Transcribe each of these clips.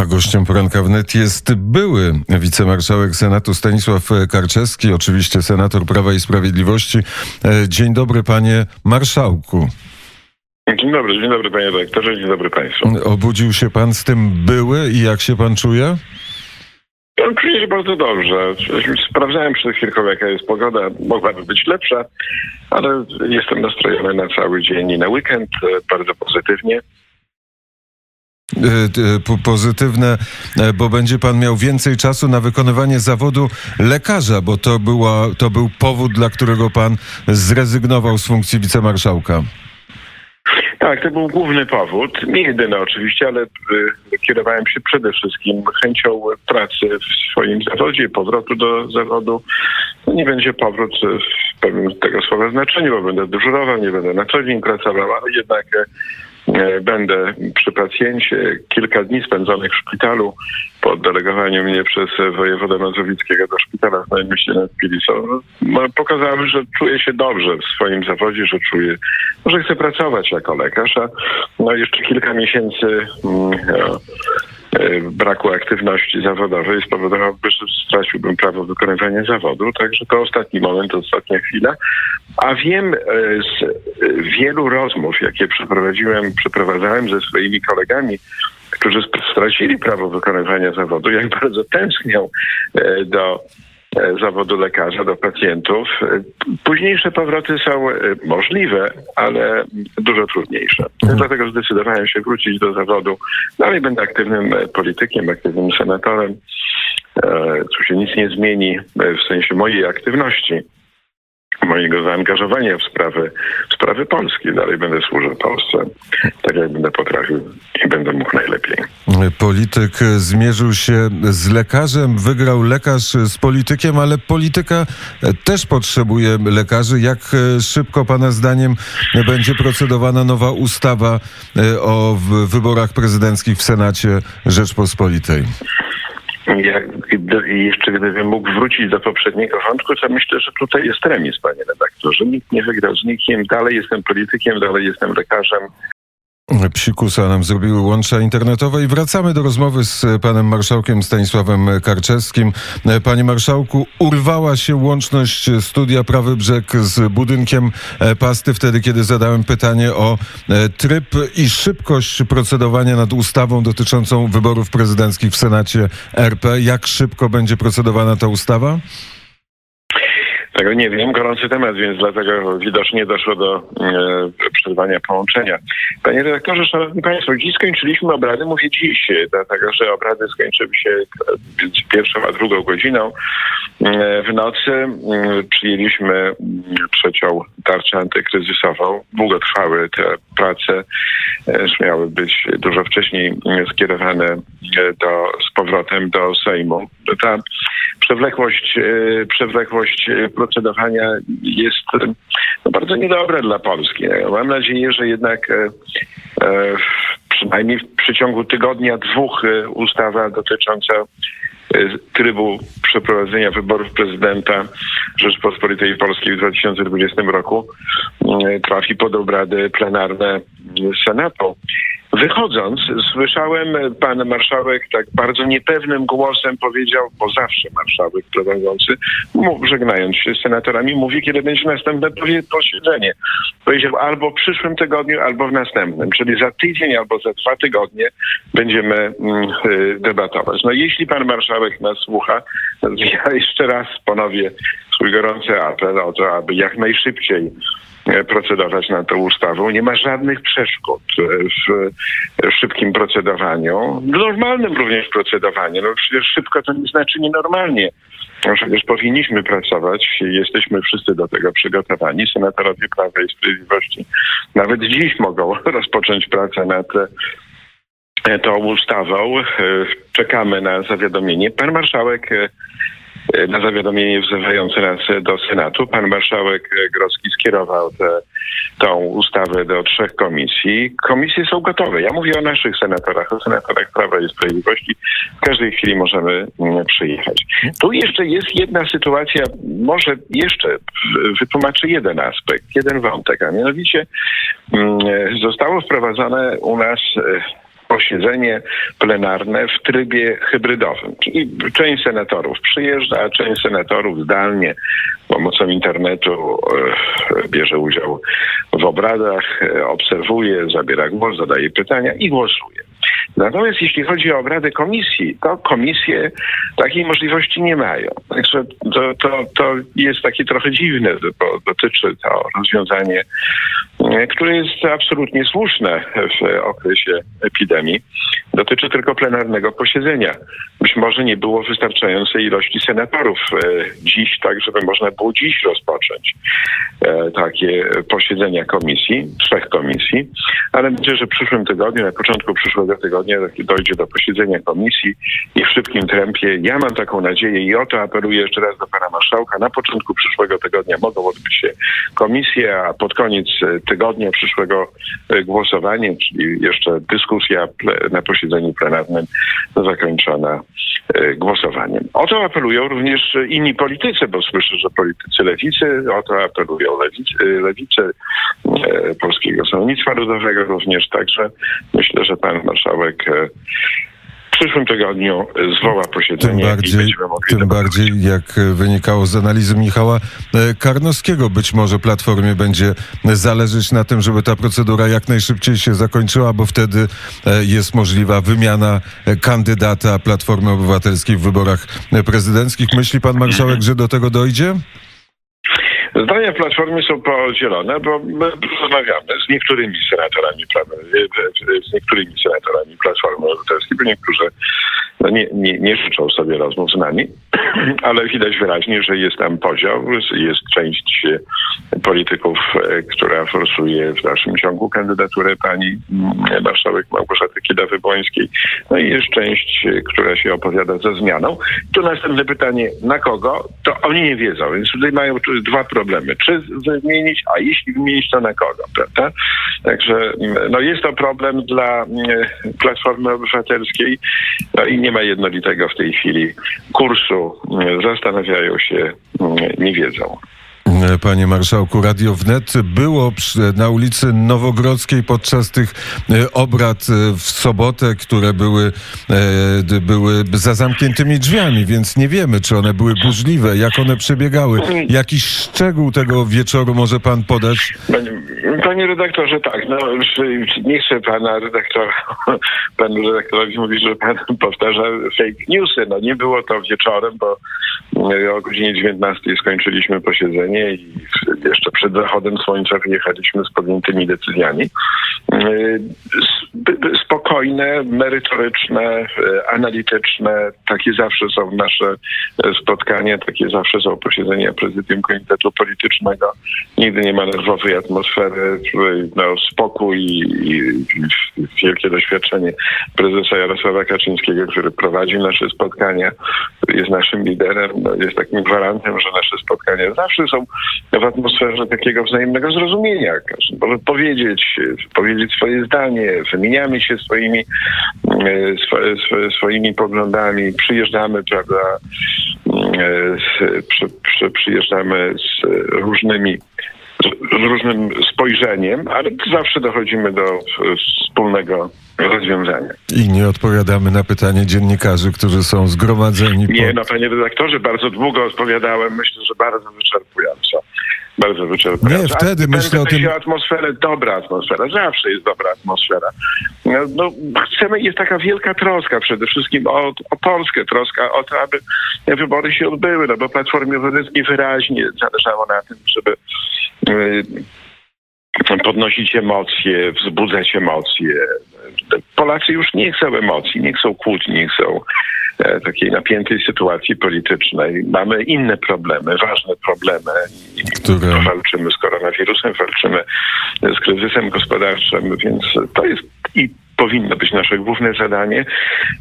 A gościem poranka wnet jest były wicemarszałek Senatu Stanisław Karczewski, oczywiście senator Prawa i Sprawiedliwości. E, dzień dobry, panie marszałku. Dzień dobry, dzień dobry panie dyrektorze, dzień dobry państwu. Obudził się pan z tym były i jak się pan czuje? No, czuję się bardzo dobrze. Sprawdzałem przed chwilką, jaka jest pogoda. Mogłaby być lepsza, ale jestem nastrojony na cały dzień i na weekend e, bardzo pozytywnie. E, pozytywne, e, bo będzie pan miał więcej czasu na wykonywanie zawodu lekarza, bo to, była, to był powód, dla którego pan zrezygnował z funkcji wicemarszałka. Tak, to był główny powód. Nie jedyny oczywiście, ale y, kierowałem się przede wszystkim chęcią pracy w swoim zawodzie, powrotu do zawodu. No nie będzie powrót w pewnym tego słowa znaczeniu, bo będę dyżurował, nie będę na co dzień pracował, ale jednak będę przy pacjencie kilka dni spędzonych w szpitalu po oddelegowaniu mnie przez wojewodę mazowieckiego do szpitala w Nowym Mieście nad Pilisą. No, pokazały, że czuję się dobrze w swoim zawodzie, że czuję, że chcę pracować jako lekarz, a no jeszcze kilka miesięcy mm, E, braku aktywności zawodowej spowodowałby, że straciłbym prawo wykonywania zawodu. Także to ostatni moment, ostatnia chwila. A wiem e, z wielu rozmów, jakie przeprowadziłem, przeprowadzałem ze swoimi kolegami, którzy stracili prawo wykonywania zawodu, jak bardzo tęsknią e, do E, zawodu lekarza do pacjentów. E, późniejsze powroty są e, możliwe, ale dużo trudniejsze. Mhm. Dlatego zdecydowałem się wrócić do zawodu. Dalej będę aktywnym politykiem, aktywnym senatorem. Tu się nic nie zmieni w sensie mojej aktywności mojego zaangażowania w sprawy, w sprawy Polski. Dalej będę służył Polsce, tak jak będę potrafił i będę mógł najlepiej. Polityk zmierzył się z lekarzem, wygrał lekarz z politykiem, ale polityka też potrzebuje lekarzy. Jak szybko Pana zdaniem będzie procedowana nowa ustawa e, o wyborach prezydenckich w Senacie Rzeczpospolitej? jak, gdy, jeszcze gdybym mógł wrócić do poprzedniego wątku, to myślę, że tutaj jest remis, panie redaktorze. Nikt nie wygrał z nikim. Dalej jestem politykiem, dalej jestem lekarzem. Psikusa nam zrobiły łącza internetowe i wracamy do rozmowy z panem marszałkiem Stanisławem Karczewskim. Panie marszałku, urwała się łączność studia Prawy Brzeg z budynkiem pasty wtedy, kiedy zadałem pytanie o tryb i szybkość procedowania nad ustawą dotyczącą wyborów prezydenckich w Senacie RP. Jak szybko będzie procedowana ta ustawa? Tego nie wiem, gorący temat, więc dlatego widocznie doszło do e, przerwania połączenia. Panie redaktorze, szanowni państwo, dziś skończyliśmy obrady, mówię dziś, dlatego że obrady skończyły się między pierwszą a drugą godziną. E, w nocy e, przyjęliśmy mm, trzecią tarczę antykryzysową. Długo trwały te prace, e, miały być dużo wcześniej skierowane e, do, z powrotem do Sejmu. Ta przewlekłość, e, przewlekłość procedowania jest no, bardzo niedobra dla Polski. Mam nadzieję, że jednak e, e, przynajmniej w przeciągu tygodnia, dwóch ustawa dotycząca trybu przeprowadzenia wyborów prezydenta Rzeczpospolitej Polskiej w 2020 roku trafi pod obrady plenarne Senatu. Wychodząc, słyszałem, pan marszałek tak bardzo niepewnym głosem powiedział, bo zawsze marszałek prowadzący, żegnając się z senatorami, mówi, kiedy będzie następne posiedzenie. Powiedział albo w przyszłym tygodniu, albo w następnym, czyli za tydzień albo za dwa tygodnie będziemy mm, y, debatować. No jeśli pan marszałek nas słucha, ja jeszcze raz ponowię swój gorący apel o to, aby jak najszybciej E, procedować nad tą ustawą. Nie ma żadnych przeszkód e, w szybkim procedowaniu, w normalnym również procedowaniu. No przecież szybko to nie znaczy nienormalnie. No przecież powinniśmy pracować, jesteśmy wszyscy do tego przygotowani. Senatorowie Prawa i Sprawiedliwości nawet dziś mogą rozpocząć pracę nad e, tą ustawą. Czekamy na zawiadomienie. Pan marszałek E, na zawiadomienie wzywające nas do Senatu. Pan marszałek Grodzki skierował tę tą ustawę do trzech komisji. Komisje są gotowe. Ja mówię o naszych senatorach, o senatorach Prawa i Sprawiedliwości. W każdej chwili możemy mm, przyjechać. Tu jeszcze jest jedna sytuacja, może jeszcze wytłumaczę jeden aspekt, jeden wątek, a mianowicie mm, zostało wprowadzone u nas e, posiedzenie plenarne w trybie hybrydowym. Czyli część senatorów przyjeżdża, a część senatorów zdalnie pomocą internetu e, bierze udział w obradach, e, obserwuje, zabiera głos, zadaje pytania i głosuje. Natomiast jeśli chodzi o obrady komisji, to komisje takiej możliwości nie mają. Także to, to, to jest takie trochę dziwne, bo dotyczy to rozwiązanie, które jest absolutnie słuszne w okresie epidemii. Dotyczy tylko plenarnego posiedzenia. Być może nie było wystarczającej ilości senatorów e, dziś, tak żeby można było dziś rozpocząć e, takie posiedzenia komisji, trzech komisji, ale myślę, że w przyszłym tygodniu, na początku przyszłego tygodnia dojdzie do posiedzenia komisji i w szybkim tempie. Ja mam taką nadzieję i o to apeluję jeszcze raz do pana marszałka. Na początku przyszłego tygodnia mogą odbyć się komisje, a pod koniec tygodnia przyszłego głosowanie, czyli jeszcze dyskusja na posiedzeniu plenarnym zakończona e, głosowaniem. O to apelują również inni politycy, bo słyszę, że politycy lewicy, o to apelują lewicy, lewicy e, Polskiego Stronnictwa Ludowego również, także myślę, że pan marszałek e, przyszłym tygodniu zwoła posiedzenie tym bardziej. Tym bardziej, jak wynikało z analizy Michała e, Karnowskiego, być może Platformie będzie zależeć na tym, żeby ta procedura jak najszybciej się zakończyła, bo wtedy e, jest możliwa wymiana kandydata Platformy Obywatelskiej w wyborach prezydenckich. Myśli pan marszałek, że do tego dojdzie? Zdania Platformy są podzielone, bo my rozmawiamy z niektórymi senatorami, z niektórymi senatorami Platformy Obywatelskiej, bo niektórzy no nie, nie, nie życzą sobie rozmów z nami, ale widać wyraźnie, że jest tam podział, jest część polityków, e, która forsuje w dalszym ciągu kandydaturę pani mm, marszałek Małgorzaty Kidawy-Błońskiej, no i jest część, która się opowiada za zmianą. Tu następne pytanie, na kogo? To oni nie wiedzą, więc tutaj mają dwa problemy. Czy wymienić, a jeśli wymienić, to na kogo, prawda? Także mm, no jest to problem dla mm, Platformy Obywatelskiej no i nie ma jednolitego w tej chwili kursu. Zastanawiają się, nie wiedzą. Panie marszałku, Radio Wnet było na ulicy Nowogrodzkiej podczas tych e, obrad e, w sobotę, które były, e, były za zamkniętymi drzwiami, więc nie wiemy, czy one były burzliwe, jak one przebiegały. Jakiś szczegół tego wieczoru może pan podać? Panie, redaktorze, tak, no, nie chcę pana redaktora, panu redaktorowi mówić, że pan powtarza fake newsy. No nie było to wieczorem, bo o godzinie 19 skończyliśmy posiedzenie i jeszcze przed zachodem słońca wyjechaliśmy z podjętymi decyzjami. Y, spokojne, merytoryczne, y, analityczne, takie zawsze są nasze spotkania, takie zawsze są posiedzenia prezydium Komitetu Politycznego. Nigdy nie ma nerwowej atmosfery, no, spokój i, i wielkie doświadczenie prezesa Jarosława Kaczyńskiego, który prowadzi nasze spotkania, jest naszym liderem, no, jest takim gwarantem, że nasze spotkania zawsze są w atmosferze takiego wzajemnego zrozumienia. Każdy może powiedzieć, powiedzieć swoje zdanie, wymieniamy się swoimi, e, swo, swoimi poglądami, przyjeżdżamy, prawda, e, z, przy, przy, przyjeżdżamy z różnymi z różnym spojrzeniem, ale zawsze dochodzimy do wspólnego rozwiązania. I nie odpowiadamy na pytanie dziennikarzy, którzy są zgromadzeni. Nie, pod... no panie redaktorze, bardzo długo odpowiadałem. Myślę, że bardzo wyczerpująco bardzo wyczerpujące. Nie, wtedy myślę o tym... atmosferę, dobra atmosfera, zawsze jest dobra atmosfera. No, no, chcemy, jest taka wielka troska przede wszystkim o, o Polskę, troska o to, aby wybory się odbyły, no bo Platformie Obywatelskiej wyraźnie zależało na tym, żeby yy, podnosić emocje, wzbudzać emocje. Polacy już nie chcą emocji, nie chcą kłótni, nie chcą E, takiej napiętej sytuacji politycznej. Mamy inne problemy, ważne problemy. Które... Walczymy z koronawirusem, walczymy z kryzysem gospodarczym, więc to jest i powinno być nasze główne zadanie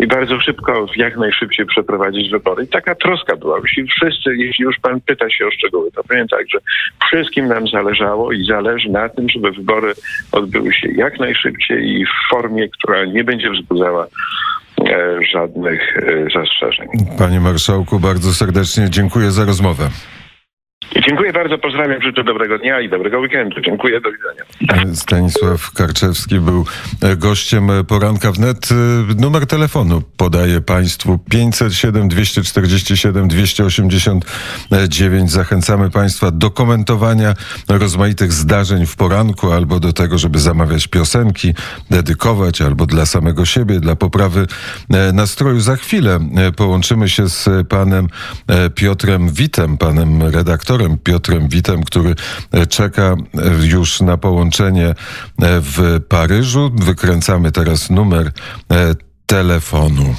i bardzo szybko, jak najszybciej przeprowadzić wybory. I taka troska była. Jeśli wszyscy, jeśli już pan pyta się o szczegóły, to powiem tak, że wszystkim nam zależało i zależy na tym, żeby wybory odbyły się jak najszybciej i w formie, która nie będzie wzbudzała E, żadnych e, zastrzeżeń. Panie marszałku, bardzo serdecznie dziękuję za rozmowę. Dziękuję bardzo, pozdrawiam, życzę dobrego dnia i dobrego weekendu. Dziękuję, do widzenia. Stanisław Karczewski był e, gościem poranka wnet. E, numer telefonu podaję Państwu 507 247 289. Zachęcamy Państwa do komentowania rozmaitych zdarzeń w poranku albo do tego, żeby zamawiać piosenki, dedykować albo dla samego siebie, dla poprawy e, nastroju. Za chwilę połączymy się z panem Piotrem Witem, panem redaktorem Piotrem Witem, który czeka już na połączenie w Paryżu. Wykręcamy teraz numer telefonu.